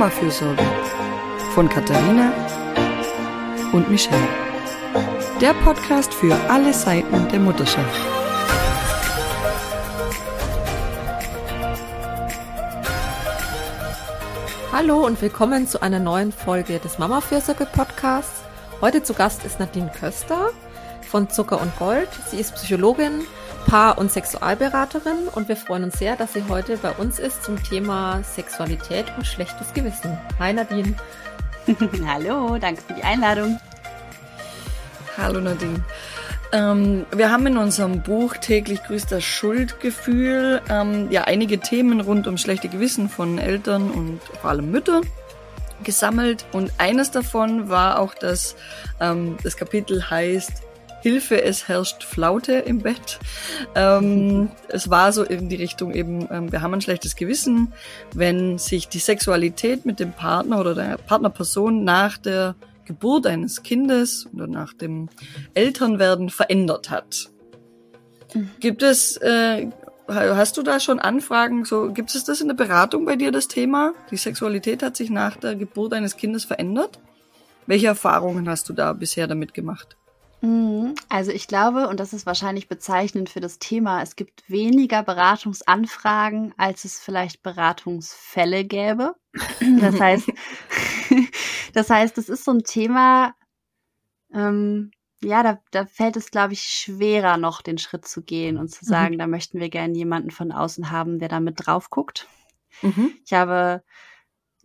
Mamafürsorge von Katharina und Michelle. Der Podcast für alle Seiten der Mutterschaft. Hallo und willkommen zu einer neuen Folge des Mamafürsorge Podcasts. Heute zu Gast ist Nadine Köster von Zucker und Gold. Sie ist Psychologin, Paar- und Sexualberaterin und wir freuen uns sehr, dass sie heute bei uns ist zum Thema Sexualität und schlechtes Gewissen. Hi Nadine. Hallo, danke für die Einladung. Hallo Nadine. Ähm, wir haben in unserem Buch täglich grüßt das Schuldgefühl ähm, ja einige Themen rund um schlechte Gewissen von Eltern und vor allem Müttern gesammelt und eines davon war auch, dass ähm, das Kapitel heißt Hilfe, es herrscht Flaute im Bett. Ähm, es war so in die Richtung eben, ähm, wir haben ein schlechtes Gewissen, wenn sich die Sexualität mit dem Partner oder der Partnerperson nach der Geburt eines Kindes oder nach dem Elternwerden verändert hat. Mhm. Gibt es, äh, hast du da schon Anfragen? So, gibt es das in der Beratung bei dir, das Thema? Die Sexualität hat sich nach der Geburt eines Kindes verändert? Welche Erfahrungen hast du da bisher damit gemacht? Mhm. Also ich glaube, und das ist wahrscheinlich bezeichnend für das Thema, es gibt weniger Beratungsanfragen, als es vielleicht Beratungsfälle gäbe. Das heißt, das heißt, es ist so ein Thema, ähm, ja, da, da fällt es, glaube ich, schwerer noch den Schritt zu gehen und zu mhm. sagen, mhm. da möchten wir gerne jemanden von außen haben, der da mit drauf guckt. Mhm. Ich habe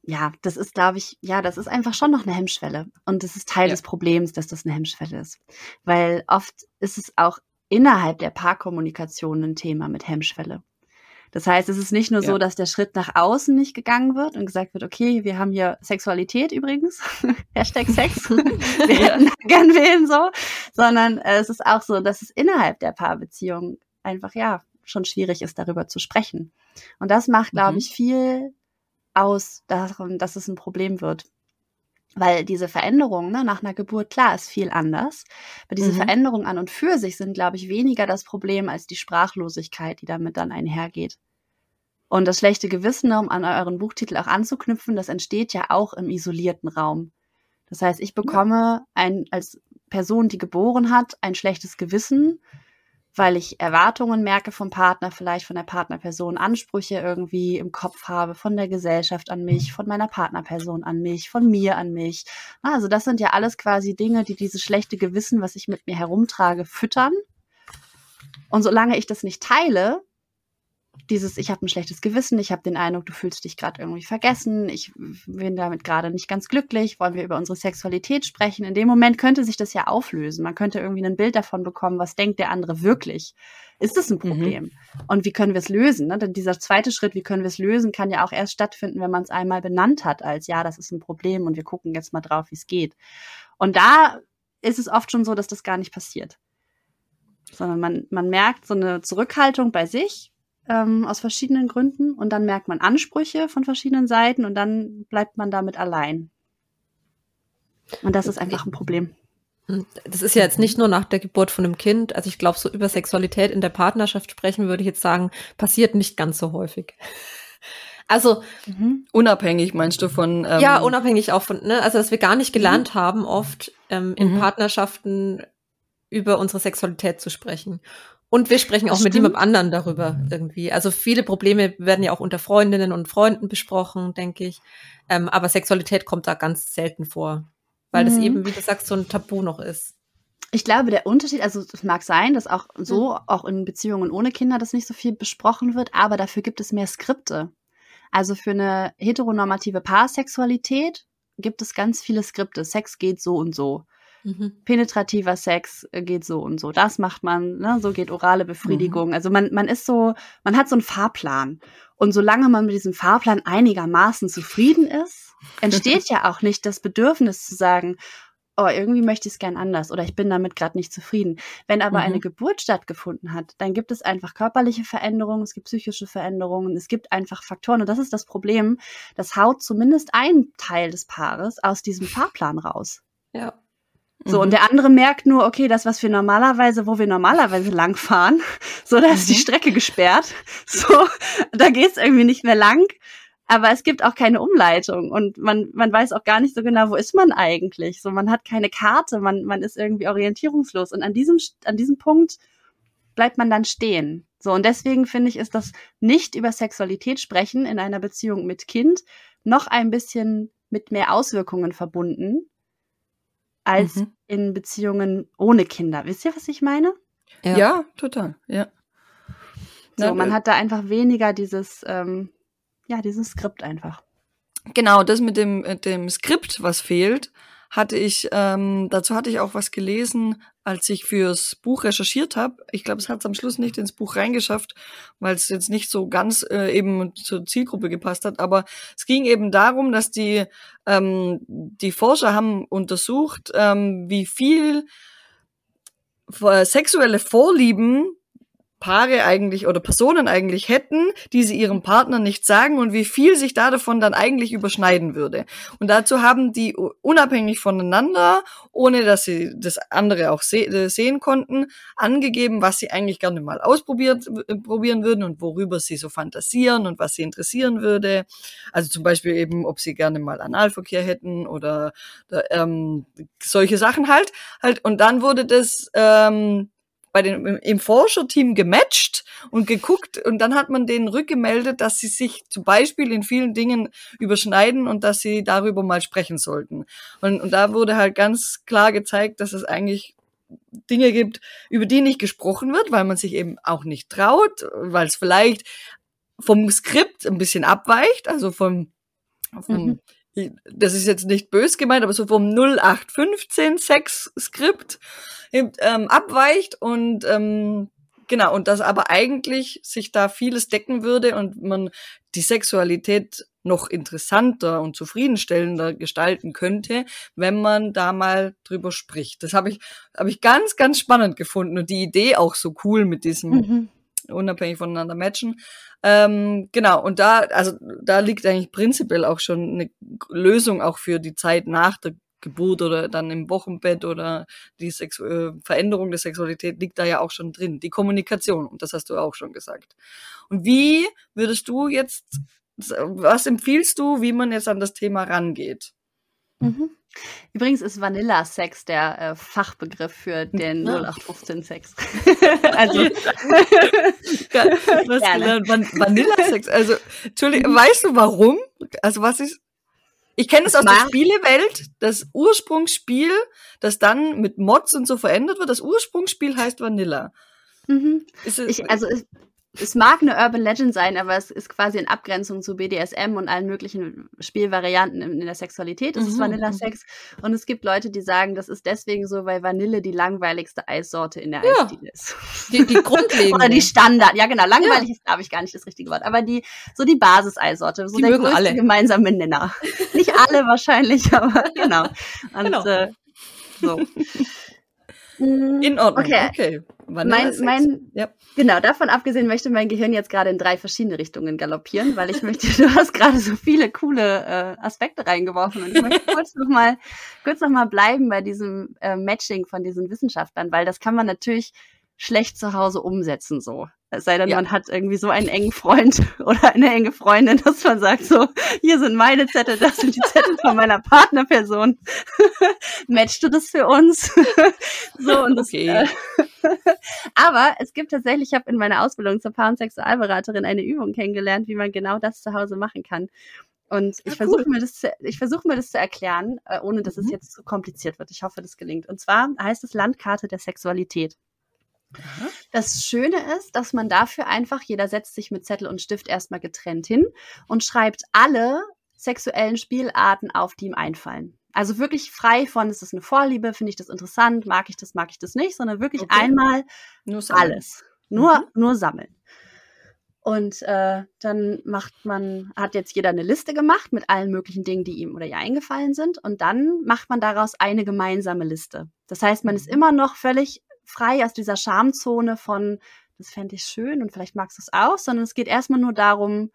ja, das ist, glaube ich, ja, das ist einfach schon noch eine Hemmschwelle. Und das ist Teil ja. des Problems, dass das eine Hemmschwelle ist. Weil oft ist es auch innerhalb der Paarkommunikation ein Thema mit Hemmschwelle. Das heißt, es ist nicht nur ja. so, dass der Schritt nach außen nicht gegangen wird und gesagt wird, okay, wir haben hier Sexualität übrigens, Hashtag Sex, wir hätten gern wählen so, sondern äh, es ist auch so, dass es innerhalb der Paarbeziehung einfach, ja, schon schwierig ist, darüber zu sprechen. Und das macht, glaube mhm. ich, viel aus, dass es ein Problem wird. Weil diese Veränderungen ne, nach einer Geburt, klar, ist viel anders. Aber diese mhm. Veränderungen an und für sich sind, glaube ich, weniger das Problem als die Sprachlosigkeit, die damit dann einhergeht. Und das schlechte Gewissen, um an euren Buchtitel auch anzuknüpfen, das entsteht ja auch im isolierten Raum. Das heißt, ich bekomme ein, als Person, die geboren hat, ein schlechtes Gewissen, weil ich Erwartungen merke vom Partner, vielleicht von der Partnerperson, Ansprüche irgendwie im Kopf habe von der Gesellschaft an mich, von meiner Partnerperson an mich, von mir an mich. Also das sind ja alles quasi Dinge, die dieses schlechte Gewissen, was ich mit mir herumtrage, füttern. Und solange ich das nicht teile, dieses, ich habe ein schlechtes Gewissen, ich habe den Eindruck, du fühlst dich gerade irgendwie vergessen, ich bin damit gerade nicht ganz glücklich, wollen wir über unsere Sexualität sprechen. In dem Moment könnte sich das ja auflösen. Man könnte irgendwie ein Bild davon bekommen, was denkt der andere wirklich. Ist das ein mhm. Problem? Mhm. Und wie können wir es lösen? Ne? Denn dieser zweite Schritt, wie können wir es lösen, kann ja auch erst stattfinden, wenn man es einmal benannt hat, als ja, das ist ein Problem und wir gucken jetzt mal drauf, wie es geht. Und da ist es oft schon so, dass das gar nicht passiert. Sondern man, man merkt so eine Zurückhaltung bei sich, ähm, aus verschiedenen Gründen und dann merkt man Ansprüche von verschiedenen Seiten und dann bleibt man damit allein. Und das ist einfach ein Problem. Das ist ja jetzt nicht nur nach der Geburt von einem Kind. Also ich glaube, so über Sexualität in der Partnerschaft sprechen, würde ich jetzt sagen, passiert nicht ganz so häufig. Also mhm. unabhängig meinst du von ähm ja unabhängig auch von ne also dass wir gar nicht gelernt mhm. haben oft ähm, in mhm. Partnerschaften über unsere Sexualität zu sprechen und wir sprechen auch mit jemandem anderen darüber irgendwie. Also viele Probleme werden ja auch unter Freundinnen und Freunden besprochen, denke ich. Ähm, aber Sexualität kommt da ganz selten vor, weil mhm. das eben, wie du sagst, so ein Tabu noch ist. Ich glaube, der Unterschied, also es mag sein, dass auch so, mhm. auch in Beziehungen ohne Kinder, das nicht so viel besprochen wird, aber dafür gibt es mehr Skripte. Also für eine heteronormative Paarsexualität gibt es ganz viele Skripte. Sex geht so und so. Mhm. Penetrativer Sex äh, geht so und so. Das macht man, ne? so geht orale Befriedigung. Mhm. Also man, man ist so, man hat so einen Fahrplan. Und solange man mit diesem Fahrplan einigermaßen zufrieden ist, entsteht ja auch nicht das Bedürfnis zu sagen, oh, irgendwie möchte ich es gern anders oder ich bin damit gerade nicht zufrieden. Wenn aber mhm. eine Geburt stattgefunden hat, dann gibt es einfach körperliche Veränderungen, es gibt psychische Veränderungen, es gibt einfach Faktoren und das ist das Problem. Das haut zumindest ein Teil des Paares aus diesem Fahrplan raus. Ja. So, mhm. und der andere merkt nur, okay, das, was wir normalerweise, wo wir normalerweise langfahren, so, da ist mhm. die Strecke gesperrt. So, da geht's irgendwie nicht mehr lang. aber es gibt auch keine Umleitung und man, man weiß auch gar nicht so genau, wo ist man eigentlich. So, man hat keine Karte, man, man ist irgendwie orientierungslos und an diesem, an diesem Punkt bleibt man dann stehen. So, und deswegen finde ich, ist das nicht über Sexualität sprechen in einer Beziehung mit Kind noch ein bisschen mit mehr Auswirkungen verbunden als mhm. in Beziehungen ohne Kinder. Wisst ihr, was ich meine? Ja, ja total, ja. So, man hat da einfach weniger dieses, ähm, ja, dieses Skript einfach. Genau, das mit dem, mit dem Skript, was fehlt, hatte ich, ähm, dazu hatte ich auch was gelesen, als ich fürs Buch recherchiert habe. Ich glaube, es hat es am Schluss nicht ins Buch reingeschafft, weil es jetzt nicht so ganz äh, eben zur Zielgruppe gepasst hat. Aber es ging eben darum, dass die, ähm, die Forscher haben untersucht, ähm, wie viel äh, sexuelle Vorlieben Paare eigentlich oder Personen eigentlich hätten, die sie ihrem Partner nicht sagen und wie viel sich da davon dann eigentlich überschneiden würde. Und dazu haben die unabhängig voneinander, ohne dass sie das andere auch se äh, sehen konnten, angegeben, was sie eigentlich gerne mal ausprobiert äh, probieren würden und worüber sie so fantasieren und was sie interessieren würde. Also zum Beispiel eben, ob sie gerne mal Analverkehr hätten oder ähm, solche Sachen halt. Halt und dann wurde das ähm, bei den, im Forscherteam gematcht und geguckt und dann hat man denen rückgemeldet, dass sie sich zum Beispiel in vielen Dingen überschneiden und dass sie darüber mal sprechen sollten. Und, und da wurde halt ganz klar gezeigt, dass es eigentlich Dinge gibt, über die nicht gesprochen wird, weil man sich eben auch nicht traut, weil es vielleicht vom Skript ein bisschen abweicht, also vom, vom mhm. Das ist jetzt nicht bös gemeint, aber so vom 0815 Sex-Skript ähm, abweicht und ähm, genau, und dass aber eigentlich sich da vieles decken würde und man die Sexualität noch interessanter und zufriedenstellender gestalten könnte, wenn man da mal drüber spricht. Das habe ich, habe ich ganz, ganz spannend gefunden und die Idee auch so cool mit diesem mhm. Unabhängig voneinander matchen. Ähm, genau, und da, also da liegt eigentlich prinzipiell auch schon eine Lösung auch für die Zeit nach der Geburt oder dann im Wochenbett oder die Sex äh, Veränderung der Sexualität liegt da ja auch schon drin. Die Kommunikation, und das hast du auch schon gesagt. Und wie würdest du jetzt, was empfiehlst du, wie man jetzt an das Thema rangeht? Mhm. Übrigens ist Vanilla-Sex der äh, Fachbegriff für den ja. 0815-Sex. also, was gelernt? Van Vanilla-Sex. Also, Entschuldigung, weißt du warum? Also, was ist, ich kenne es aus der Spielewelt, das Ursprungsspiel, das dann mit Mods und so verändert wird. Das Ursprungsspiel heißt Vanilla. Mhm. Ich, also es mag eine Urban Legend sein, aber es ist quasi in Abgrenzung zu BDSM und allen möglichen Spielvarianten in, in der Sexualität. Es mhm. ist Vanilla-Sex. Und es gibt Leute, die sagen, das ist deswegen so, weil Vanille die langweiligste Eissorte in der ja. Eisdiele ist. Die, die grundlegende. Oder die Standard. Ja, genau. Langweilig ja. ist, glaube ich, gar nicht das richtige Wort. Aber die, so die Basis-Eissorte. So die der mögen alle. gemeinsame Nenner. nicht alle wahrscheinlich, aber genau. Und, genau. Äh, so. In Ordnung. Okay. okay. Mein, mein, ja. Genau, davon abgesehen möchte mein Gehirn jetzt gerade in drei verschiedene Richtungen galoppieren, weil ich möchte, du hast gerade so viele coole äh, Aspekte reingeworfen und ich möchte kurz nochmal kurz noch mal bleiben bei diesem äh, Matching von diesen Wissenschaftlern, weil das kann man natürlich schlecht zu Hause umsetzen so. Es sei denn, ja. man hat irgendwie so einen engen Freund oder eine enge Freundin, dass man sagt so, hier sind meine Zettel, das sind die Zettel von meiner Partnerperson. Matchst du das für uns? so und das, okay. Äh, aber es gibt tatsächlich, ich habe in meiner Ausbildung zur Paar- und Sexualberaterin eine Übung kennengelernt, wie man genau das zu Hause machen kann. Und ich ja, versuche mir das zu, ich versuche mir das zu erklären, äh, ohne dass mhm. es jetzt zu kompliziert wird. Ich hoffe, das gelingt. Und zwar heißt es Landkarte der Sexualität. Das Schöne ist, dass man dafür einfach, jeder setzt sich mit Zettel und Stift erstmal getrennt hin und schreibt alle sexuellen Spielarten auf, die ihm einfallen. Also wirklich frei von, ist das eine Vorliebe, finde ich das interessant, mag ich das, mag ich das nicht, sondern wirklich okay. einmal nur alles. Nur, mhm. nur sammeln. Und äh, dann macht man, hat jetzt jeder eine Liste gemacht mit allen möglichen Dingen, die ihm oder ihr eingefallen sind. Und dann macht man daraus eine gemeinsame Liste. Das heißt, man ist mhm. immer noch völlig frei aus dieser Schamzone von, das fände ich schön und vielleicht magst du es auch, sondern es geht erstmal nur darum,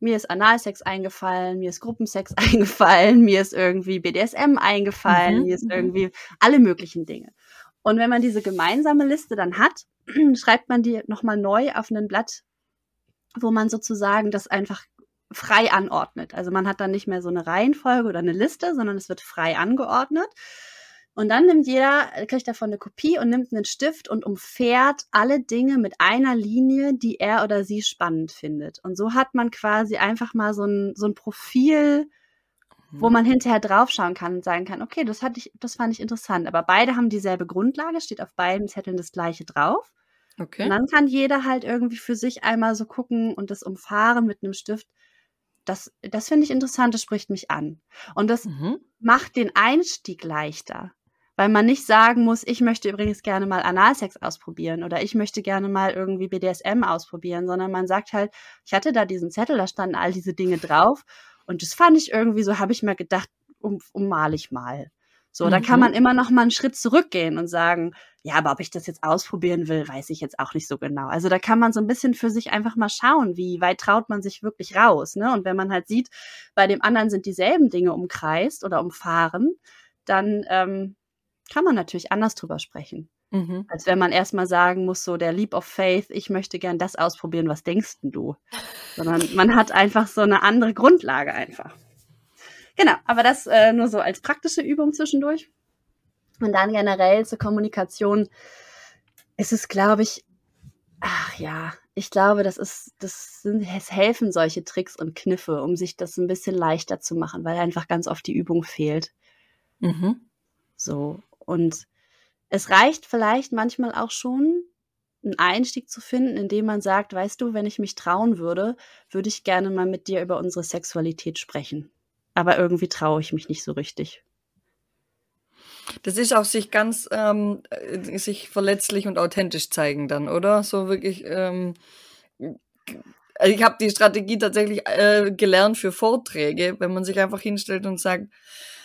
mir ist Analsex eingefallen, mir ist Gruppensex eingefallen, mir ist irgendwie BDSM eingefallen, mhm. mir ist mhm. irgendwie alle möglichen Dinge. Und wenn man diese gemeinsame Liste dann hat, schreibt man die nochmal neu auf ein Blatt, wo man sozusagen das einfach frei anordnet. Also man hat dann nicht mehr so eine Reihenfolge oder eine Liste, sondern es wird frei angeordnet. Und dann nimmt jeder, kriegt davon eine Kopie und nimmt einen Stift und umfährt alle Dinge mit einer Linie, die er oder sie spannend findet. Und so hat man quasi einfach mal so ein, so ein Profil, wo mhm. man hinterher draufschauen kann und sagen kann, okay, das hatte ich, das fand ich interessant. Aber beide haben dieselbe Grundlage, steht auf beiden Zetteln das gleiche drauf. Okay. Und dann kann jeder halt irgendwie für sich einmal so gucken und das umfahren mit einem Stift. Das, das finde ich interessant, das spricht mich an. Und das mhm. macht den Einstieg leichter. Weil man nicht sagen muss, ich möchte übrigens gerne mal Analsex ausprobieren oder ich möchte gerne mal irgendwie BDSM ausprobieren, sondern man sagt halt, ich hatte da diesen Zettel, da standen all diese Dinge drauf und das fand ich irgendwie so, habe ich mir gedacht, um, ummal ich mal. So, mhm. da kann man mhm. immer noch mal einen Schritt zurückgehen und sagen, ja, aber ob ich das jetzt ausprobieren will, weiß ich jetzt auch nicht so genau. Also da kann man so ein bisschen für sich einfach mal schauen, wie weit traut man sich wirklich raus. Ne? Und wenn man halt sieht, bei dem anderen sind dieselben Dinge umkreist oder umfahren, dann ähm, kann man natürlich anders drüber sprechen. Mhm. Als wenn man erstmal sagen muss, so der Leap of Faith, ich möchte gern das ausprobieren, was denkst du? Sondern man hat einfach so eine andere Grundlage einfach. Genau, aber das äh, nur so als praktische Übung zwischendurch. Und dann generell zur Kommunikation ist es, glaube ich, ach ja, ich glaube, das ist, das sind, es helfen solche Tricks und Kniffe, um sich das ein bisschen leichter zu machen, weil einfach ganz oft die Übung fehlt. Mhm. So. Und es reicht vielleicht manchmal auch schon, einen Einstieg zu finden, indem man sagt, weißt du, wenn ich mich trauen würde, würde ich gerne mal mit dir über unsere Sexualität sprechen aber irgendwie traue ich mich nicht so richtig. Das ist auch sich ganz, ähm, äh, sich verletzlich und authentisch zeigen dann, oder? So wirklich, ähm, also ich habe die Strategie tatsächlich äh, gelernt für Vorträge, wenn man sich einfach hinstellt und sagt,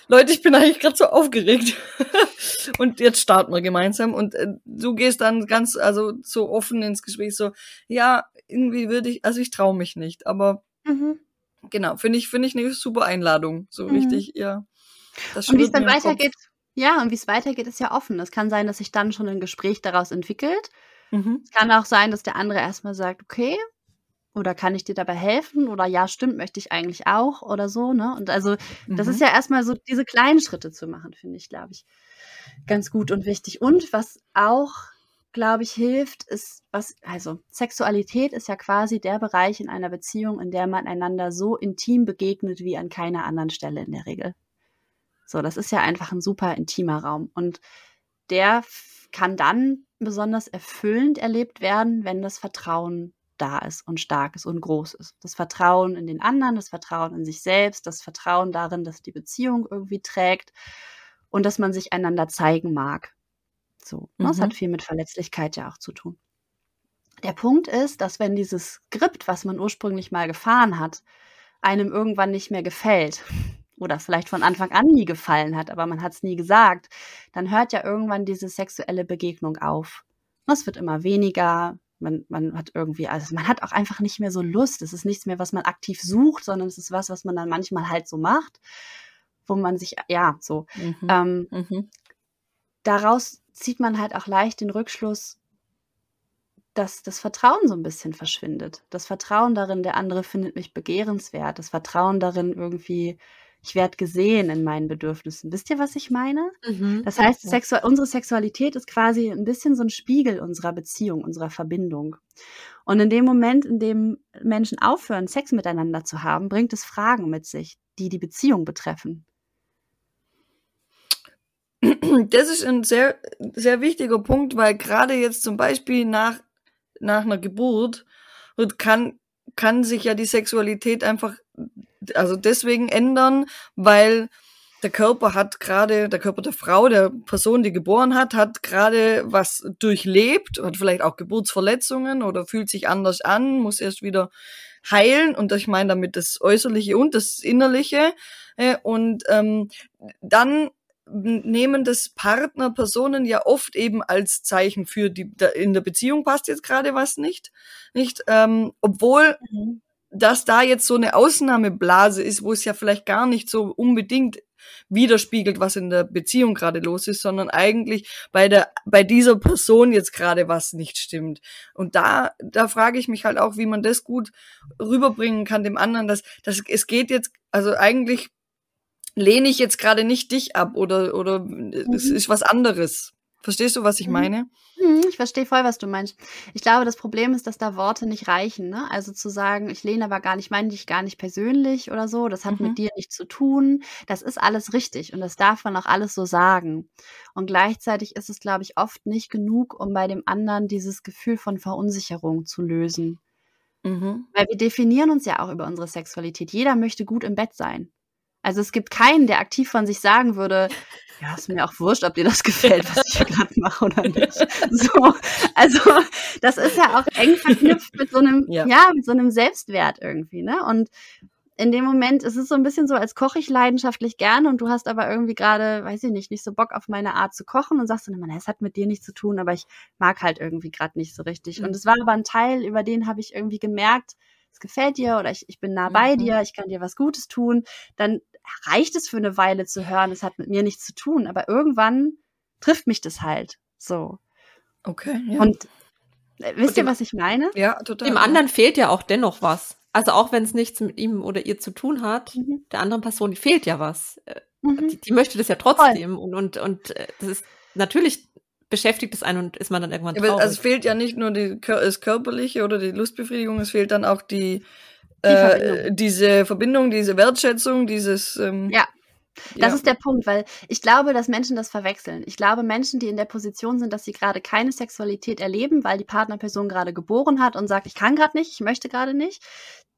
Leute, ich bin eigentlich gerade so aufgeregt. und jetzt starten wir gemeinsam. Und äh, du gehst dann ganz, also so offen ins Gespräch, so, ja, irgendwie würde ich, also ich traue mich nicht, aber mhm. Genau, finde ich, finde ich eine super Einladung. So mhm. richtig, ja. und wie es dann weitergeht, ja, und wie es weitergeht, ist ja offen. Es kann sein, dass sich dann schon ein Gespräch daraus entwickelt. Mhm. Es kann auch sein, dass der andere erstmal sagt, okay, oder kann ich dir dabei helfen? Oder ja, stimmt, möchte ich eigentlich auch oder so, ne? Und also, das mhm. ist ja erstmal so, diese kleinen Schritte zu machen, finde ich, glaube ich, ganz gut und wichtig. Und was auch glaube ich, hilft, ist, was, also Sexualität ist ja quasi der Bereich in einer Beziehung, in der man einander so intim begegnet wie an keiner anderen Stelle in der Regel. So, das ist ja einfach ein super intimer Raum. Und der kann dann besonders erfüllend erlebt werden, wenn das Vertrauen da ist und stark ist und groß ist. Das Vertrauen in den anderen, das Vertrauen in sich selbst, das Vertrauen darin, dass die Beziehung irgendwie trägt und dass man sich einander zeigen mag. So, ne? mhm. Das hat viel mit Verletzlichkeit ja auch zu tun. Der Punkt ist, dass wenn dieses Skript, was man ursprünglich mal gefahren hat, einem irgendwann nicht mehr gefällt oder vielleicht von Anfang an nie gefallen hat, aber man hat es nie gesagt, dann hört ja irgendwann diese sexuelle Begegnung auf. Es wird immer weniger, man, man hat irgendwie, also man hat auch einfach nicht mehr so Lust. Es ist nichts mehr, was man aktiv sucht, sondern es ist was, was man dann manchmal halt so macht, wo man sich, ja, so. Mhm. Ähm, mhm. Daraus zieht man halt auch leicht den Rückschluss, dass das Vertrauen so ein bisschen verschwindet. Das Vertrauen darin, der andere findet mich begehrenswert. Das Vertrauen darin, irgendwie, ich werde gesehen in meinen Bedürfnissen. Wisst ihr, was ich meine? Mhm. Das heißt, Sexu unsere Sexualität ist quasi ein bisschen so ein Spiegel unserer Beziehung, unserer Verbindung. Und in dem Moment, in dem Menschen aufhören, Sex miteinander zu haben, bringt es Fragen mit sich, die die Beziehung betreffen. das ist ein sehr, sehr wichtiger Punkt, weil gerade jetzt zum Beispiel nach, nach einer Geburt kann, kann sich ja die Sexualität einfach, also deswegen ändern, weil der Körper hat gerade, der Körper der Frau, der Person, die geboren hat, hat gerade was durchlebt, hat vielleicht auch Geburtsverletzungen oder fühlt sich anders an, muss erst wieder heilen und ich meine damit das Äußerliche und das Innerliche. Äh, und ähm, dann nehmen das Partnerpersonen ja oft eben als Zeichen für die in der Beziehung passt jetzt gerade was nicht, nicht, ähm, obwohl mhm. dass da jetzt so eine Ausnahmeblase ist, wo es ja vielleicht gar nicht so unbedingt widerspiegelt, was in der Beziehung gerade los ist, sondern eigentlich bei der, bei dieser Person jetzt gerade was nicht stimmt. Und da, da frage ich mich halt auch, wie man das gut rüberbringen kann dem anderen, dass, dass es geht jetzt, also eigentlich lehne ich jetzt gerade nicht dich ab oder, oder mhm. es ist was anderes. Verstehst du, was ich mhm. meine? Mhm, ich verstehe voll, was du meinst. Ich glaube, das Problem ist, dass da Worte nicht reichen. Ne? Also zu sagen, ich lehne aber gar nicht, meine dich gar nicht persönlich oder so, das hat mhm. mit dir nichts zu tun. Das ist alles richtig und das darf man auch alles so sagen. Und gleichzeitig ist es, glaube ich, oft nicht genug, um bei dem anderen dieses Gefühl von Verunsicherung zu lösen. Mhm. Weil wir definieren uns ja auch über unsere Sexualität. Jeder möchte gut im Bett sein. Also es gibt keinen, der aktiv von sich sagen würde, ja, ist mir auch wurscht, ob dir das gefällt, was ich gerade mache oder nicht. So, also das ist ja auch eng verknüpft mit so einem, ja. ja, mit so einem Selbstwert irgendwie, ne? Und in dem Moment ist es so ein bisschen so, als koche ich leidenschaftlich gerne und du hast aber irgendwie gerade, weiß ich nicht, nicht so Bock auf meine Art zu kochen und sagst dann immer, es hat mit dir nichts zu tun, aber ich mag halt irgendwie gerade nicht so richtig. Mhm. Und es war aber ein Teil, über den habe ich irgendwie gemerkt, es gefällt dir oder ich, ich bin nah bei mhm. dir, ich kann dir was Gutes tun, dann reicht es für eine Weile zu hören, es hat mit mir nichts zu tun, aber irgendwann trifft mich das halt so. Okay. Ja. Und äh, wisst Und ihr, was ich meine? Ja, total. Dem anderen fehlt ja auch dennoch was. Also auch wenn es nichts mit ihm oder ihr zu tun hat, mhm. der anderen Person fehlt ja was. Äh, mhm. Die, die, möchte das ja trotzdem. Voll. Und, und, und äh, das ist natürlich beschäftigt es einen und ist man dann irgendwann traurig. Also es fehlt ja nicht nur die, das Körperliche oder die Lustbefriedigung, es fehlt dann auch die äh, diese Verbindung, diese Wertschätzung, dieses. Ähm, ja. Das ja. ist der Punkt, weil ich glaube, dass Menschen das verwechseln. Ich glaube, Menschen, die in der Position sind, dass sie gerade keine Sexualität erleben, weil die Partnerperson gerade geboren hat und sagt, ich kann gerade nicht, ich möchte gerade nicht,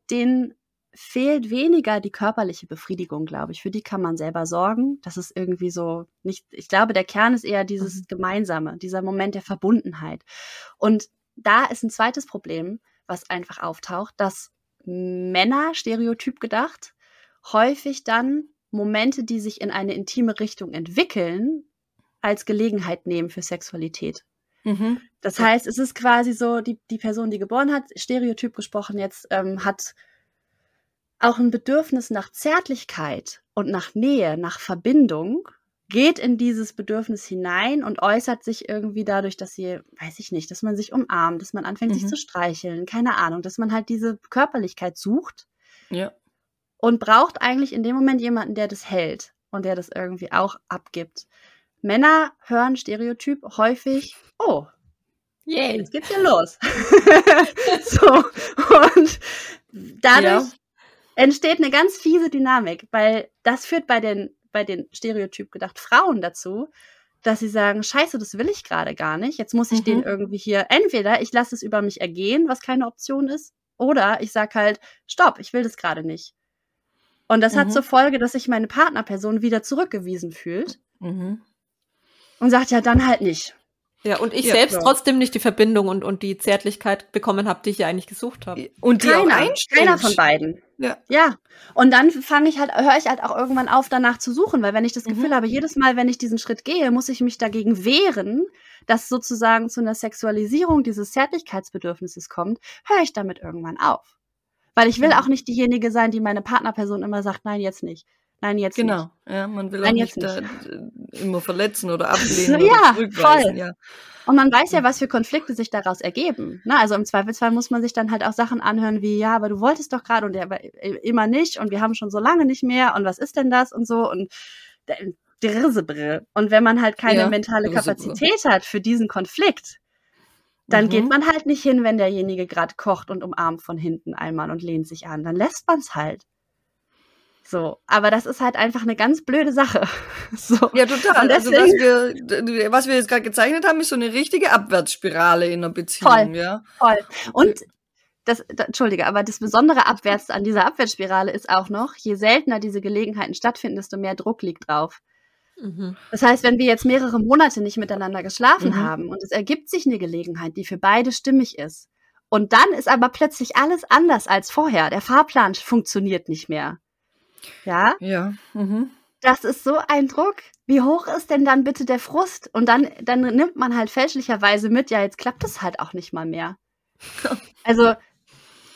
denen fehlt weniger die körperliche Befriedigung, glaube ich. Für die kann man selber sorgen. Das ist irgendwie so nicht, ich glaube, der Kern ist eher dieses mhm. Gemeinsame, dieser Moment der Verbundenheit. Und da ist ein zweites Problem, was einfach auftaucht, dass Männer, stereotyp gedacht, häufig dann Momente, die sich in eine intime Richtung entwickeln, als Gelegenheit nehmen für Sexualität. Mhm. Das heißt, es ist quasi so, die, die Person, die geboren hat, stereotyp gesprochen jetzt, ähm, hat auch ein Bedürfnis nach Zärtlichkeit und nach Nähe, nach Verbindung geht in dieses Bedürfnis hinein und äußert sich irgendwie dadurch, dass sie, weiß ich nicht, dass man sich umarmt, dass man anfängt, mhm. sich zu streicheln, keine Ahnung, dass man halt diese Körperlichkeit sucht. Ja. Und braucht eigentlich in dem Moment jemanden, der das hält und der das irgendwie auch abgibt. Männer hören Stereotyp häufig, oh, yeah, jetzt geht's ja los. so, und dadurch ja. entsteht eine ganz fiese Dynamik, weil das führt bei den bei den Stereotyp gedacht Frauen dazu, dass sie sagen, scheiße, das will ich gerade gar nicht. Jetzt muss ich mhm. den irgendwie hier, entweder ich lasse es über mich ergehen, was keine Option ist, oder ich sage halt, stopp, ich will das gerade nicht. Und das mhm. hat zur Folge, dass sich meine Partnerperson wieder zurückgewiesen fühlt mhm. und sagt, ja, dann halt nicht. Ja, und ich ja, selbst klar. trotzdem nicht die Verbindung und, und die Zärtlichkeit bekommen habe, die ich ja eigentlich gesucht habe. Und die keiner, keiner von beiden. Ja. ja. Und dann fange ich halt, höre ich halt auch irgendwann auf, danach zu suchen, weil wenn ich das mhm. Gefühl habe, jedes Mal, wenn ich diesen Schritt gehe, muss ich mich dagegen wehren, dass sozusagen zu einer Sexualisierung dieses Zärtlichkeitsbedürfnisses kommt, höre ich damit irgendwann auf. Weil ich will mhm. auch nicht diejenige sein, die meine Partnerperson immer sagt, nein, jetzt nicht. Nein, jetzt genau. nicht. Genau, ja, man will Nein, auch nicht, nicht. Da immer verletzen oder ablehnen ja, oder voll. Ja. Und man weiß ja, was für Konflikte sich daraus ergeben. Ne? Also im Zweifelsfall muss man sich dann halt auch Sachen anhören wie, ja, aber du wolltest doch gerade und der aber immer nicht und wir haben schon so lange nicht mehr und was ist denn das und so und und wenn man halt keine ja, mentale Kapazität hat für diesen Konflikt, dann mhm. geht man halt nicht hin, wenn derjenige gerade kocht und umarmt von hinten einmal und lehnt sich an. Dann lässt man es halt. So, aber das ist halt einfach eine ganz blöde Sache. So. Ja, total. Also was wir, was wir jetzt gerade gezeichnet haben, ist so eine richtige Abwärtsspirale in einer Beziehung. Voll, ja. voll. Und das, das, Entschuldige, aber das Besondere abwärts an dieser Abwärtsspirale ist auch noch, je seltener diese Gelegenheiten stattfinden, desto mehr Druck liegt drauf. Mhm. Das heißt, wenn wir jetzt mehrere Monate nicht miteinander geschlafen mhm. haben und es ergibt sich eine Gelegenheit, die für beide stimmig ist, und dann ist aber plötzlich alles anders als vorher. Der Fahrplan funktioniert nicht mehr. Ja? Ja. Mhm. Das ist so ein Druck. Wie hoch ist denn dann bitte der Frust? Und dann, dann nimmt man halt fälschlicherweise mit, ja, jetzt klappt es halt auch nicht mal mehr. Also,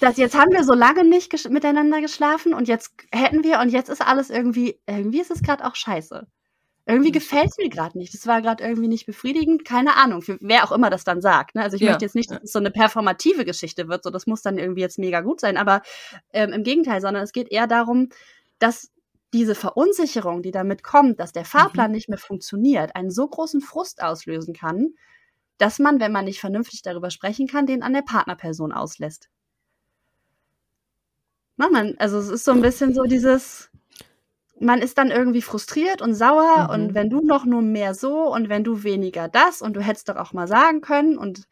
dass jetzt haben wir so lange nicht ges miteinander geschlafen und jetzt hätten wir und jetzt ist alles irgendwie, irgendwie ist es gerade auch scheiße. Irgendwie mhm. gefällt es mir gerade nicht. Das war gerade irgendwie nicht befriedigend. Keine Ahnung, für wer auch immer das dann sagt. Ne? Also ich ja. möchte jetzt nicht, dass es so eine performative Geschichte wird. So, das muss dann irgendwie jetzt mega gut sein. Aber ähm, im Gegenteil, sondern es geht eher darum, dass diese Verunsicherung, die damit kommt, dass der Fahrplan mhm. nicht mehr funktioniert, einen so großen Frust auslösen kann, dass man, wenn man nicht vernünftig darüber sprechen kann, den an der Partnerperson auslässt. Na, man, also es ist so ein bisschen so dieses, man ist dann irgendwie frustriert und sauer mhm. und wenn du noch nur mehr so und wenn du weniger das und du hättest doch auch mal sagen können und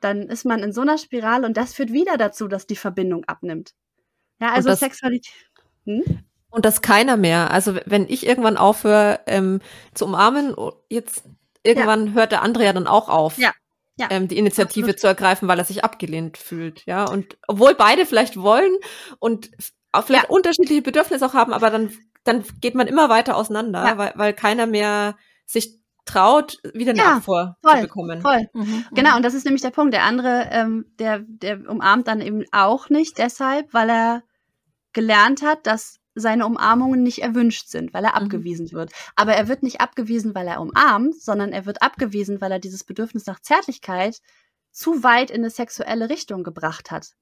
dann ist man in so einer Spirale und das führt wieder dazu, dass die Verbindung abnimmt. Ja, also Sexualität. Hm? Und das keiner mehr. Also wenn ich irgendwann aufhöre ähm, zu umarmen, jetzt irgendwann ja. hört der andere ja dann auch auf. Ja. Ja, ähm, die Initiative absolut. zu ergreifen, weil er sich abgelehnt fühlt, ja. Und obwohl beide vielleicht wollen und vielleicht ja. unterschiedliche Bedürfnisse auch haben, aber dann, dann geht man immer weiter auseinander, ja. weil, weil keiner mehr sich traut, wieder eine ja, Abfuhr voll, zu bekommen. Voll. Mhm, mhm, genau, und das ist nämlich der Punkt. Der andere, ähm, der, der umarmt dann eben auch nicht deshalb, weil er gelernt hat, dass seine Umarmungen nicht erwünscht sind, weil er mhm. abgewiesen wird. Aber er wird nicht abgewiesen, weil er umarmt, sondern er wird abgewiesen, weil er dieses Bedürfnis nach Zärtlichkeit zu weit in eine sexuelle Richtung gebracht hat.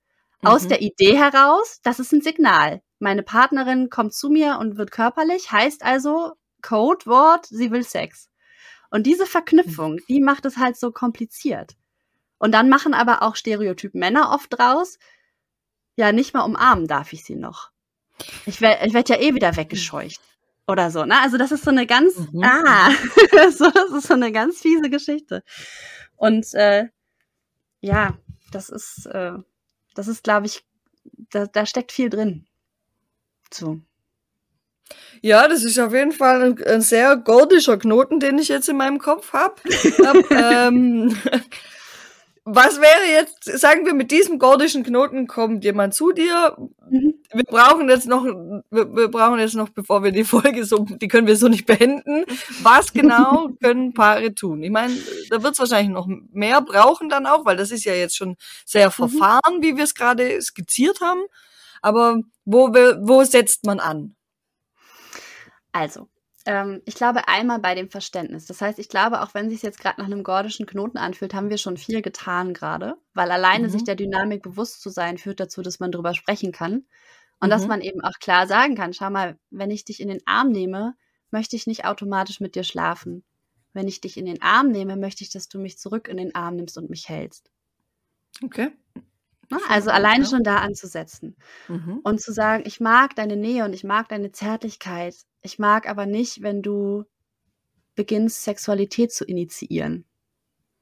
Mhm. Aus der Idee heraus, das ist ein Signal. Meine Partnerin kommt zu mir und wird körperlich, heißt also Codewort, sie will Sex. Und diese Verknüpfung, mhm. die macht es halt so kompliziert. Und dann machen aber auch Stereotyp Männer oft draus, ja, nicht mal umarmen darf ich sie noch. Ich werde ich werd ja eh wieder weggescheucht. Oder so, ne? Also das ist so eine ganz, mhm. ah, so, das ist so eine ganz fiese Geschichte. Und äh, ja, das ist, äh, das ist, glaube ich, da, da steckt viel drin. So. Ja, das ist auf jeden Fall ein, ein sehr gordischer Knoten, den ich jetzt in meinem Kopf habe. ähm, was wäre jetzt, sagen wir, mit diesem gordischen Knoten kommt jemand zu dir. Mhm. Wir brauchen jetzt noch, wir, wir, brauchen jetzt noch, bevor wir die Folge so, die können wir so nicht beenden. Was genau können Paare tun? Ich meine, da wird es wahrscheinlich noch mehr brauchen dann auch, weil das ist ja jetzt schon sehr mhm. verfahren, wie wir es gerade skizziert haben. Aber wo, wo setzt man an? Also, ähm, ich glaube einmal bei dem Verständnis. Das heißt, ich glaube, auch wenn sich jetzt gerade nach einem gordischen Knoten anfühlt, haben wir schon viel getan gerade, weil alleine mhm. sich der Dynamik bewusst zu sein, führt dazu, dass man darüber sprechen kann. Und mhm. dass man eben auch klar sagen kann, schau mal, wenn ich dich in den Arm nehme, möchte ich nicht automatisch mit dir schlafen. Wenn ich dich in den Arm nehme, möchte ich, dass du mich zurück in den Arm nimmst und mich hältst. Okay. Ne? Also alleine schon da anzusetzen mhm. und zu sagen, ich mag deine Nähe und ich mag deine Zärtlichkeit. Ich mag aber nicht, wenn du beginnst, Sexualität zu initiieren.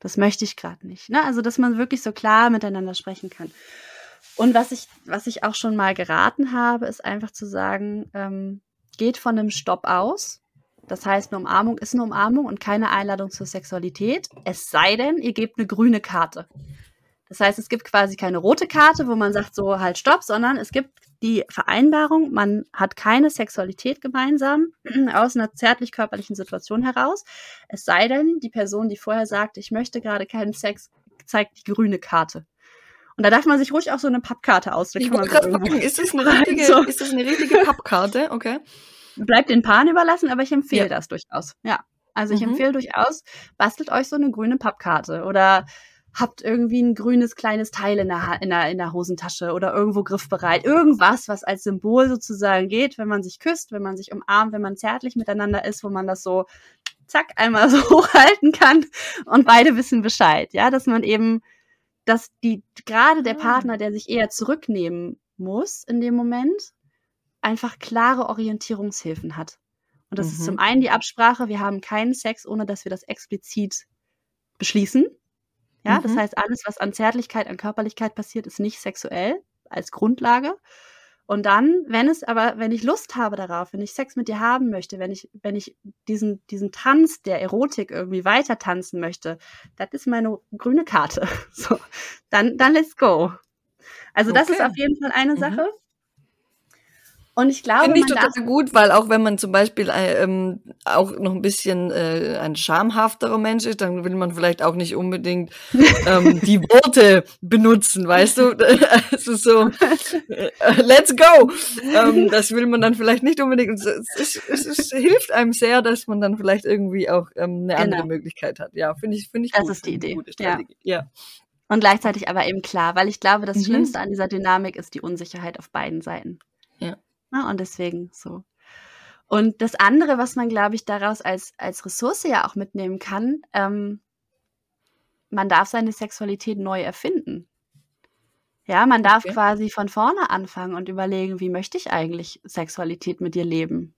Das möchte ich gerade nicht. Ne? Also, dass man wirklich so klar miteinander sprechen kann. Und was ich, was ich auch schon mal geraten habe, ist einfach zu sagen, ähm, geht von einem Stopp aus. Das heißt, eine Umarmung ist eine Umarmung und keine Einladung zur Sexualität. Es sei denn, ihr gebt eine grüne Karte. Das heißt, es gibt quasi keine rote Karte, wo man sagt, so halt stopp, sondern es gibt die Vereinbarung, man hat keine Sexualität gemeinsam aus einer zärtlich-körperlichen Situation heraus. Es sei denn, die Person, die vorher sagt, ich möchte gerade keinen Sex, zeigt die grüne Karte. Und da darf man sich ruhig auch so eine Pappkarte wollte so ist das eine richtige, so. ist das eine richtige Pappkarte? Okay. Bleibt den Paaren überlassen, aber ich empfehle ja. das durchaus. Ja. Also ich mhm. empfehle durchaus, bastelt euch so eine grüne Pappkarte oder habt irgendwie ein grünes kleines Teil in der, in der, in der Hosentasche oder irgendwo griffbereit. Irgendwas, was als Symbol sozusagen geht, wenn man sich küsst, wenn man sich umarmt, wenn man zärtlich miteinander ist, wo man das so zack einmal so hochhalten kann und beide wissen Bescheid. Ja, dass man eben, dass die, gerade der ah. Partner, der sich eher zurücknehmen muss in dem Moment, einfach klare Orientierungshilfen hat. Und das mhm. ist zum einen die Absprache, wir haben keinen Sex, ohne dass wir das explizit beschließen. Ja, mhm. das heißt, alles, was an Zärtlichkeit, an Körperlichkeit passiert, ist nicht sexuell als Grundlage. Und dann, wenn es aber, wenn ich Lust habe darauf, wenn ich Sex mit dir haben möchte, wenn ich, wenn ich diesen, diesen Tanz der Erotik irgendwie weiter tanzen möchte, das ist meine grüne Karte. So, dann, dann let's go. Also okay. das ist auf jeden Fall eine mhm. Und ich glaube, Finde ich total gut, weil auch wenn man zum Beispiel äh, ähm, auch noch ein bisschen äh, ein schamhafterer Mensch ist, dann will man vielleicht auch nicht unbedingt ähm, die Worte benutzen, weißt du? Es ist so, äh, let's go. Ähm, das will man dann vielleicht nicht unbedingt. Es, es, es, hilft einem sehr, dass man dann vielleicht irgendwie auch ähm, eine genau. andere Möglichkeit hat. Ja, finde ich, finde ich das gut. Das ist die Idee. Ja. ja. Und gleichzeitig aber eben klar, weil ich glaube, das mhm. Schlimmste an dieser Dynamik ist die Unsicherheit auf beiden Seiten. Ja. Na, und deswegen so. Und das andere, was man, glaube ich, daraus als, als Ressource ja auch mitnehmen kann, ähm, man darf seine Sexualität neu erfinden. Ja, man darf okay. quasi von vorne anfangen und überlegen, wie möchte ich eigentlich Sexualität mit dir leben?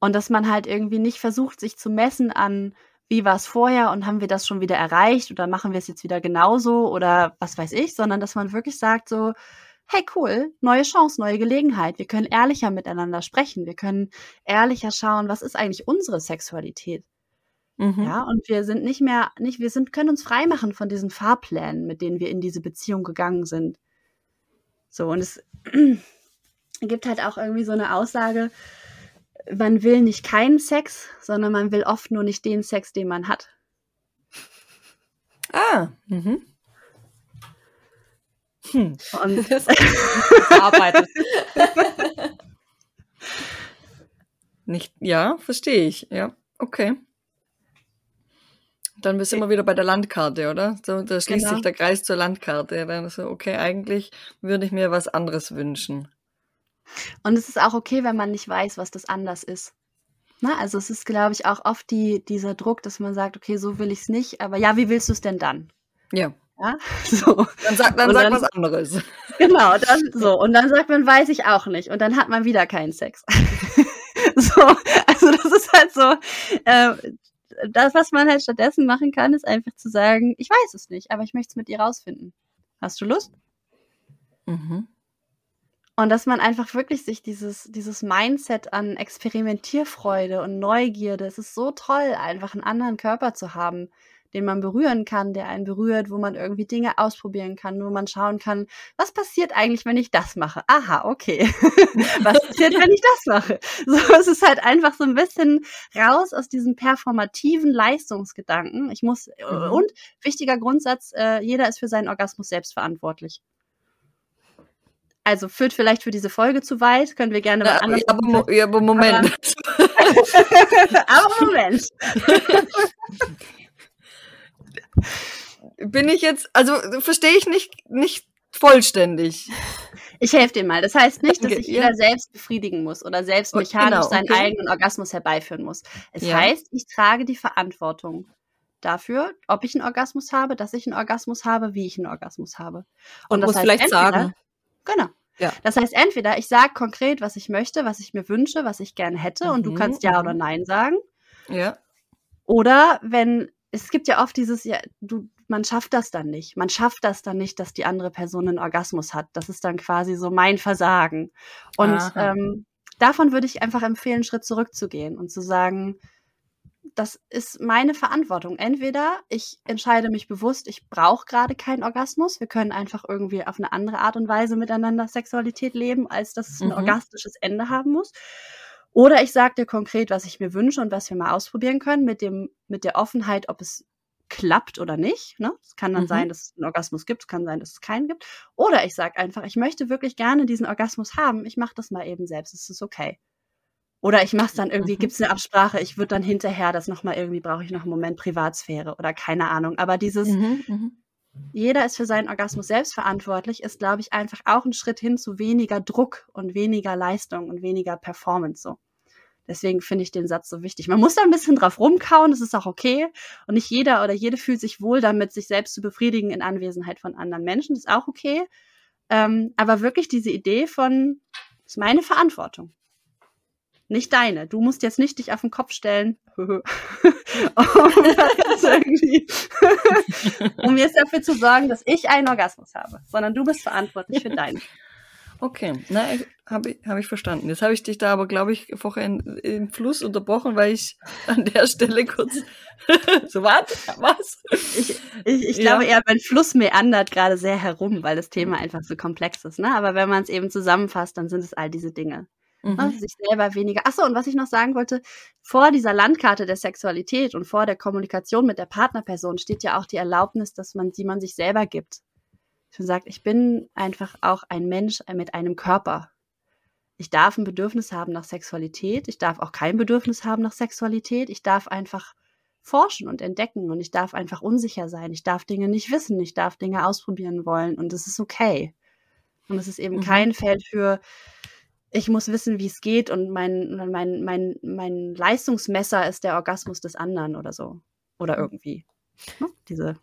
Und dass man halt irgendwie nicht versucht, sich zu messen an, wie war es vorher und haben wir das schon wieder erreicht oder machen wir es jetzt wieder genauso oder was weiß ich, sondern dass man wirklich sagt so, hey cool, neue Chance, neue Gelegenheit. Wir können ehrlicher miteinander sprechen. Wir können ehrlicher schauen, was ist eigentlich unsere Sexualität. Mhm. Ja, und wir sind nicht mehr, nicht, wir sind, können uns freimachen von diesen Fahrplänen, mit denen wir in diese Beziehung gegangen sind. So, und es gibt halt auch irgendwie so eine Aussage, man will nicht keinen Sex, sondern man will oft nur nicht den Sex, den man hat. Ah, mhm. Hm. Und das arbeitet. Nicht, ja, verstehe ich. Ja, okay. Dann bist du immer wieder bei der Landkarte, oder? So, da schließt genau. sich der Kreis zur Landkarte. Dann so, okay, eigentlich würde ich mir was anderes wünschen. Und es ist auch okay, wenn man nicht weiß, was das anders ist. Na, also es ist, glaube ich, auch oft die, dieser Druck, dass man sagt, okay, so will ich es nicht, aber ja, wie willst du es denn dann? Ja. Ja, so. Dann sag, dann sag dann, was anderes. Genau, dann so. Und dann sagt man, weiß ich auch nicht. Und dann hat man wieder keinen Sex. so, also das ist halt so, äh, das, was man halt stattdessen machen kann, ist einfach zu sagen, ich weiß es nicht, aber ich möchte es mit dir rausfinden. Hast du Lust? Mhm. Und dass man einfach wirklich sich dieses, dieses Mindset an Experimentierfreude und Neugierde, es ist so toll, einfach einen anderen Körper zu haben, den man berühren kann, der einen berührt, wo man irgendwie Dinge ausprobieren kann, wo man schauen kann, was passiert eigentlich, wenn ich das mache? Aha, okay. was passiert, wenn ich das mache? So, es ist halt einfach so ein bisschen raus aus diesem performativen Leistungsgedanken. Ich muss, mhm. und wichtiger Grundsatz, äh, jeder ist für seinen Orgasmus selbst verantwortlich. Also führt vielleicht für diese Folge zu weit, können wir gerne ja, anders. Aber, ja, aber Moment. Aber, aber Moment. bin ich jetzt, also verstehe ich nicht, nicht vollständig. Ich helfe dir mal. Das heißt nicht, dass ich jeder ja. selbst befriedigen muss oder selbst mechanisch genau, okay. seinen eigenen Orgasmus herbeiführen muss. Es ja. heißt, ich trage die Verantwortung dafür, ob ich einen Orgasmus habe, dass ich einen Orgasmus habe, wie ich einen Orgasmus habe. Und, Und das muss heißt vielleicht entweder, sagen. Genau. Ja. Das heißt, entweder ich sage konkret, was ich möchte, was ich mir wünsche, was ich gerne hätte, mhm. und du mhm, kannst ja oder mhm. nein sagen. Ja. Oder wenn es gibt ja oft dieses, ja, du, man schafft das dann nicht. Man schafft das dann nicht, dass die andere Person einen Orgasmus hat. Das ist dann quasi so mein Versagen. Und ähm, davon würde ich einfach empfehlen, einen Schritt zurückzugehen und zu sagen, das ist meine Verantwortung. Entweder ich entscheide mich bewusst, ich brauche gerade keinen Orgasmus. Wir können einfach irgendwie auf eine andere Art und Weise miteinander Sexualität leben, als dass es ein mhm. orgastisches Ende haben muss. Oder ich sage dir konkret, was ich mir wünsche und was wir mal ausprobieren können, mit, dem, mit der Offenheit, ob es klappt oder nicht. Ne? Es kann dann mhm. sein, dass es einen Orgasmus gibt, es kann sein, dass es keinen gibt. Oder ich sage einfach, ich möchte wirklich gerne diesen Orgasmus haben, ich mache das mal eben selbst, es ist okay. Oder ich mache es dann irgendwie, mhm. gibt es eine Absprache, ich würde dann hinterher das nochmal irgendwie, brauche ich noch einen Moment Privatsphäre oder keine Ahnung. Aber dieses, mhm, mhm, jeder ist für seinen Orgasmus selbst verantwortlich, ist, glaube ich, einfach auch ein Schritt hin zu weniger Druck und weniger Leistung und weniger Performance so. Deswegen finde ich den Satz so wichtig. Man muss da ein bisschen drauf rumkauen, das ist auch okay. Und nicht jeder oder jede fühlt sich wohl damit, sich selbst zu befriedigen in Anwesenheit von anderen Menschen, das ist auch okay. Ähm, aber wirklich diese Idee von, das ist meine Verantwortung nicht deine. Du musst jetzt nicht dich auf den Kopf stellen, um, um jetzt dafür zu sorgen, dass ich einen Orgasmus habe, sondern du bist verantwortlich für deinen. Okay, na, habe ich, hab ich verstanden. Jetzt habe ich dich da aber, glaube ich, vorher im Fluss unterbrochen, weil ich an der Stelle kurz so warte, was? Ich, ich, ich ja. glaube eher, mein Fluss meandert gerade sehr herum, weil das Thema einfach so komplex ist. Ne? Aber wenn man es eben zusammenfasst, dann sind es all diese Dinge. Ne? Mhm. Sich selber weniger. Achso, und was ich noch sagen wollte, vor dieser Landkarte der Sexualität und vor der Kommunikation mit der Partnerperson steht ja auch die Erlaubnis, dass man, die man sich selber gibt schon sagt, ich bin einfach auch ein Mensch mit einem Körper. Ich darf ein Bedürfnis haben nach Sexualität. Ich darf auch kein Bedürfnis haben nach Sexualität. Ich darf einfach forschen und entdecken und ich darf einfach unsicher sein. Ich darf Dinge nicht wissen. Ich darf Dinge ausprobieren wollen und es ist okay. Und es ist eben mhm. kein Feld für, ich muss wissen, wie es geht und mein, mein, mein, mein Leistungsmesser ist der Orgasmus des anderen oder so. Oder mhm. irgendwie. Ne? Diese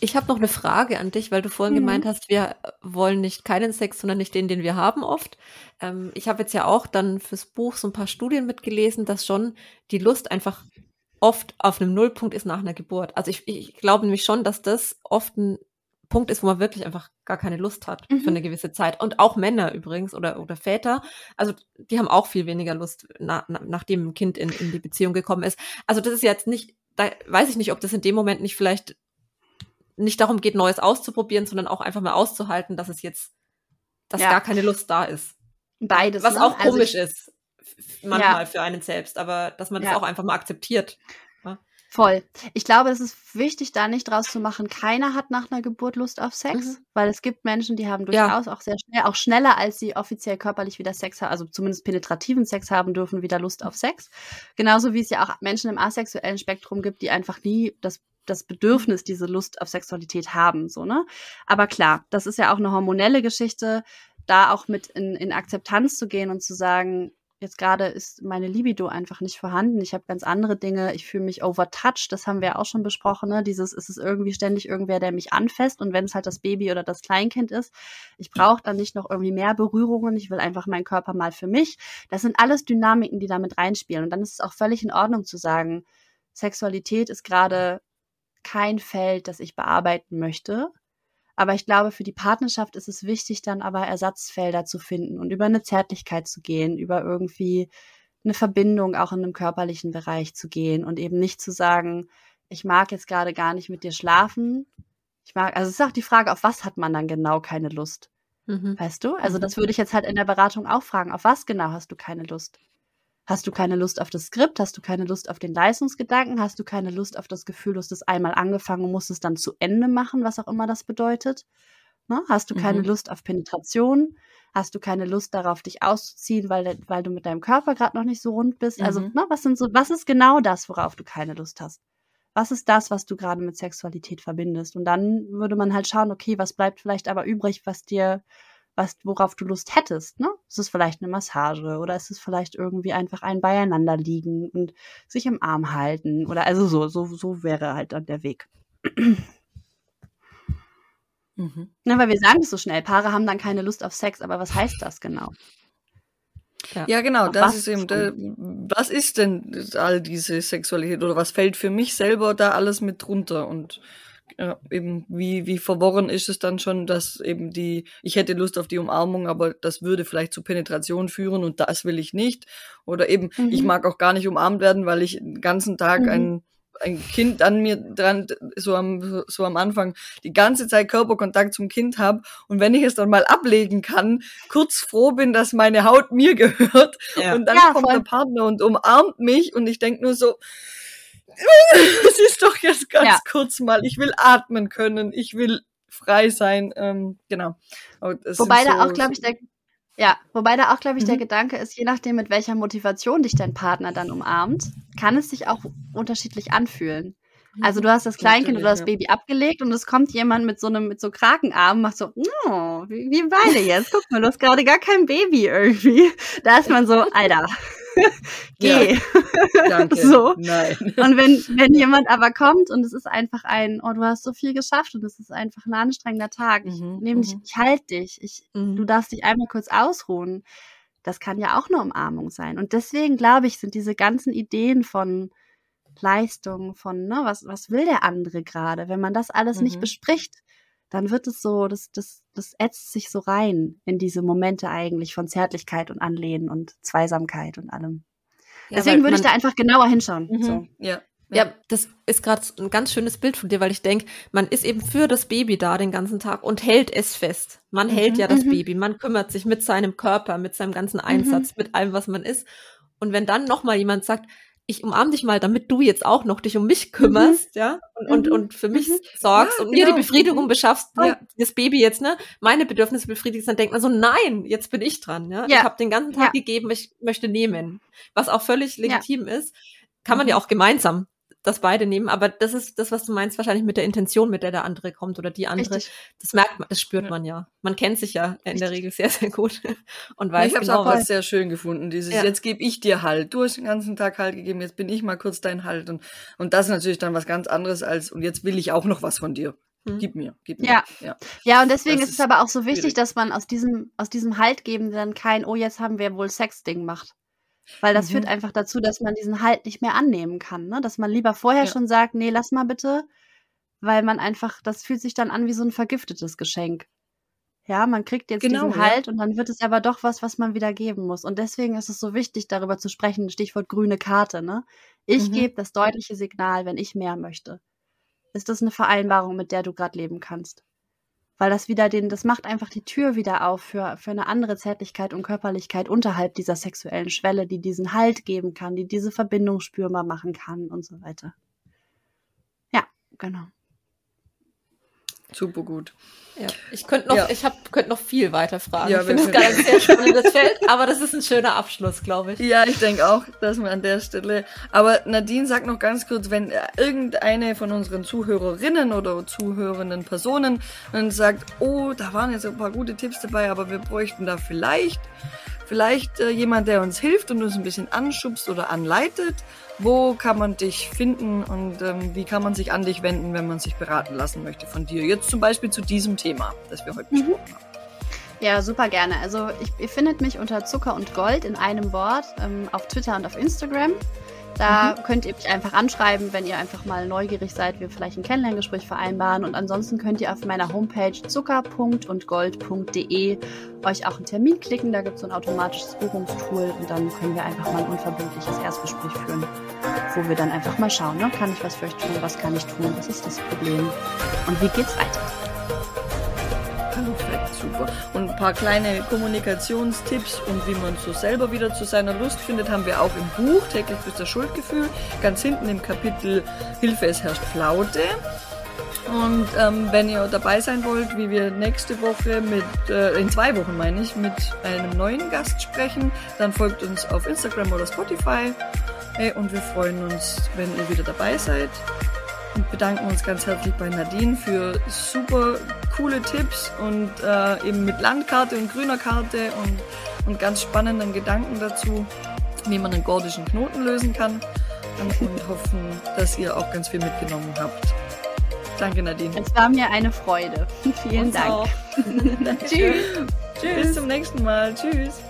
ich habe noch eine Frage an dich, weil du vorhin mhm. gemeint hast, wir wollen nicht keinen Sex, sondern nicht den, den wir haben oft. Ähm, ich habe jetzt ja auch dann fürs Buch so ein paar Studien mitgelesen, dass schon die Lust einfach oft auf einem Nullpunkt ist nach einer Geburt. Also ich, ich glaube nämlich schon, dass das oft ein Punkt ist, wo man wirklich einfach gar keine Lust hat mhm. für eine gewisse Zeit. Und auch Männer übrigens oder, oder Väter, also die haben auch viel weniger Lust, na, na, nachdem ein Kind in, in die Beziehung gekommen ist. Also das ist jetzt nicht, da weiß ich nicht, ob das in dem Moment nicht vielleicht nicht darum geht, Neues auszuprobieren, sondern auch einfach mal auszuhalten, dass es jetzt, dass ja. gar keine Lust da ist. Beides. Was ne? auch also komisch also ist, manchmal ja. für einen selbst, aber dass man das ja. auch einfach mal akzeptiert. Voll. Ich glaube, es ist wichtig, da nicht draus zu machen, keiner hat nach einer Geburt Lust auf Sex, mhm. weil es gibt Menschen, die haben durchaus auch sehr schnell, auch schneller, als sie offiziell körperlich wieder Sex haben, also zumindest penetrativen Sex haben dürfen, wieder Lust auf Sex. Genauso wie es ja auch Menschen im asexuellen Spektrum gibt, die einfach nie das das Bedürfnis, diese Lust auf Sexualität haben, so, ne? Aber klar, das ist ja auch eine hormonelle Geschichte, da auch mit in, in Akzeptanz zu gehen und zu sagen, jetzt gerade ist meine Libido einfach nicht vorhanden. Ich habe ganz andere Dinge. Ich fühle mich overtouched. Das haben wir auch schon besprochen. Ne? Dieses ist es irgendwie ständig irgendwer, der mich anfasst. Und wenn es halt das Baby oder das Kleinkind ist, ich brauche dann nicht noch irgendwie mehr Berührungen. Ich will einfach meinen Körper mal für mich. Das sind alles Dynamiken, die damit reinspielen. Und dann ist es auch völlig in Ordnung zu sagen, Sexualität ist gerade kein Feld, das ich bearbeiten möchte. Aber ich glaube, für die Partnerschaft ist es wichtig, dann aber Ersatzfelder zu finden und über eine Zärtlichkeit zu gehen, über irgendwie eine Verbindung auch in einem körperlichen Bereich zu gehen und eben nicht zu sagen, ich mag jetzt gerade gar nicht mit dir schlafen. Ich mag, also es ist auch die Frage, auf was hat man dann genau keine Lust? Mhm. Weißt du? Also mhm. das würde ich jetzt halt in der Beratung auch fragen. Auf was genau hast du keine Lust? Hast du keine Lust auf das Skript? Hast du keine Lust auf den Leistungsgedanken? Hast du keine Lust auf das Gefühl, du hast es einmal angefangen und musst es dann zu Ende machen, was auch immer das bedeutet? Ne? Hast du keine mhm. Lust auf Penetration? Hast du keine Lust darauf, dich auszuziehen, weil, weil du mit deinem Körper gerade noch nicht so rund bist? Also, mhm. Also, ne, was sind so, was ist genau das, worauf du keine Lust hast? Was ist das, was du gerade mit Sexualität verbindest? Und dann würde man halt schauen, okay, was bleibt vielleicht aber übrig, was dir was, worauf du Lust hättest, ne? Ist es vielleicht eine Massage oder ist es vielleicht irgendwie einfach ein Beieinanderliegen und sich im Arm halten oder also so, so, so wäre halt dann der Weg. Mhm. Na, weil wir sagen es so schnell, Paare haben dann keine Lust auf Sex, aber was heißt das genau? Ja, ja genau, auf das ist eben, der, was ist denn all diese Sexualität oder was fällt für mich selber da alles mit drunter und ja, eben wie, wie verworren ist es dann schon, dass eben die, ich hätte Lust auf die Umarmung, aber das würde vielleicht zu Penetration führen und das will ich nicht. Oder eben, mhm. ich mag auch gar nicht umarmt werden, weil ich den ganzen Tag mhm. ein, ein Kind an mir dran, so am, so am Anfang, die ganze Zeit Körperkontakt zum Kind habe und wenn ich es dann mal ablegen kann, kurz froh bin, dass meine Haut mir gehört ja. und dann ja, kommt voll. der Partner und umarmt mich und ich denk nur so, es ist doch jetzt ganz ja. kurz mal, ich will atmen können, ich will frei sein, ähm, genau. Wobei da so, auch, glaube ich, der, ja, wobei da auch, glaube ich, mhm. der Gedanke ist, je nachdem, mit welcher Motivation dich dein Partner dann umarmt, kann es sich auch unterschiedlich anfühlen. Also du hast das Kleinkind oder das Baby abgelegt und es kommt jemand mit so einem, mit so Krakenarm, macht so, oh, wie, wie beide jetzt. Guck mal, du hast gerade gar kein Baby irgendwie. Da ist man so, Alter. Geh. Ja, danke. so. Nein. Und wenn, wenn jemand aber kommt und es ist einfach ein, oh, du hast so viel geschafft und es ist einfach ein anstrengender Tag. Ich mhm, nehme dich, mhm. ich halte dich. Ich, mhm. Du darfst dich einmal kurz ausruhen. Das kann ja auch eine Umarmung sein. Und deswegen glaube ich, sind diese ganzen Ideen von Leistung, von, ne, was, was will der andere gerade? Wenn man das alles mhm. nicht bespricht, dann wird es so, das, das, das ätzt sich so rein in diese Momente eigentlich von Zärtlichkeit und Anlehnen und Zweisamkeit und allem. Ja, Deswegen würde ich da einfach genauer hinschauen. Mhm. So. Ja. Ja, das ist gerade ein ganz schönes Bild von dir, weil ich denke, man ist eben für das Baby da den ganzen Tag und hält es fest. Man mhm. hält ja das mhm. Baby, man kümmert sich mit seinem Körper, mit seinem ganzen Einsatz, mhm. mit allem, was man ist. Und wenn dann noch mal jemand sagt, ich umarm dich mal, damit du jetzt auch noch dich um mich kümmerst, mhm. ja, und, und, mhm. und für mich mhm. sorgst ja, und genau. mir die genau. Befriedigung mhm. beschaffst, ja. das Baby jetzt, ne, meine Bedürfnisse befriedigst, dann denkt man so, nein, jetzt bin ich dran, ja. ja. Ich habe den ganzen Tag gegeben, ich möchte nehmen. Was auch völlig legitim ist, kann man ja auch gemeinsam das beide nehmen. Aber das ist das, was du meinst, wahrscheinlich mit der Intention, mit der der andere kommt oder die andere. Richtig. Das merkt man, das spürt ja. man ja. Man kennt sich ja in der Regel sehr, sehr gut und weiß Ich habe es genau, auch was sehr schön gefunden. Dieses, ja. jetzt gebe ich dir Halt. Du hast den ganzen Tag Halt gegeben, jetzt bin ich mal kurz dein Halt. Und, und das ist natürlich dann was ganz anderes als, und jetzt will ich auch noch was von dir. Hm. Gib mir, gib mir. Ja, ja. ja und deswegen ist es aber auch so wichtig, schwierig. dass man aus diesem, aus diesem Halt geben dann kein, oh, jetzt haben wir wohl Sex-Ding macht. Weil das mhm. führt einfach dazu, dass man diesen Halt nicht mehr annehmen kann, ne? Dass man lieber vorher ja. schon sagt: „Ne, lass mal bitte“, weil man einfach das fühlt sich dann an wie so ein vergiftetes Geschenk. Ja, man kriegt jetzt Genau, diesen ja. Halt und dann wird es aber doch was, was man wieder geben muss. Und deswegen ist es so wichtig, darüber zu sprechen, Stichwort grüne Karte, ne? Ich Mhm. gebe das deutliche Signal, wenn ich mehr möchte. Ist das eine Vereinbarung, mit der du gerade leben kannst? Weil das wieder den, das macht einfach die Tür wieder auf für, für eine andere Zärtlichkeit und Körperlichkeit unterhalb dieser sexuellen Schwelle, die diesen Halt geben kann, die diese Verbindung spürbar machen kann und so weiter. Ja, genau. Super gut. Ja, ich könnte noch, ja. ich habe könnte noch viel weiter fragen. Ja, ich finde es gerade ein sehr spannendes Feld, aber das ist ein schöner Abschluss, glaube ich. Ja, ich denke auch, dass wir an der Stelle. Aber Nadine sagt noch ganz kurz, wenn irgendeine von unseren Zuhörerinnen oder zuhörenden Personen dann sagt, oh, da waren jetzt ein paar gute Tipps dabei, aber wir bräuchten da vielleicht, vielleicht äh, jemand, der uns hilft und uns ein bisschen anschubst oder anleitet wo kann man dich finden und ähm, wie kann man sich an dich wenden, wenn man sich beraten lassen möchte von dir? Jetzt zum Beispiel zu diesem Thema, das wir heute mhm. besprochen haben. Ja, super gerne. Also ich, ihr findet mich unter Zucker und Gold in einem Wort ähm, auf Twitter und auf Instagram. Da mhm. könnt ihr mich einfach anschreiben, wenn ihr einfach mal neugierig seid, wir vielleicht ein Kennenlerngespräch vereinbaren. Und ansonsten könnt ihr auf meiner Homepage zucker.undgold.de euch auch einen Termin klicken. Da gibt es so ein automatisches Buchungstool und dann können wir einfach mal ein unverbindliches Erstgespräch führen, wo wir dann einfach mal schauen, ne? kann ich was für euch tun, was kann ich tun, was ist das Problem und wie geht's weiter. Perfekt, super. Und ein paar kleine Kommunikationstipps und wie man so selber wieder zu seiner Lust findet, haben wir auch im Buch Täglich bis das Schuldgefühl. Ganz hinten im Kapitel Hilfe, es herrscht Flaute. Und ähm, wenn ihr dabei sein wollt, wie wir nächste Woche mit, äh, in zwei Wochen meine ich, mit einem neuen Gast sprechen, dann folgt uns auf Instagram oder Spotify. Hey, und wir freuen uns, wenn ihr wieder dabei seid und bedanken uns ganz herzlich bei Nadine für super coole Tipps und äh, eben mit Landkarte und grüner Karte und, und ganz spannenden Gedanken dazu, wie man einen gordischen Knoten lösen kann und, hoffen, dass ihr auch ganz viel mitgenommen habt. Danke, Nadine. Es war mir eine Freude. Vielen Uns Dank. Tschüss. Tschüss. Bis zum nächsten Mal. Tschüss.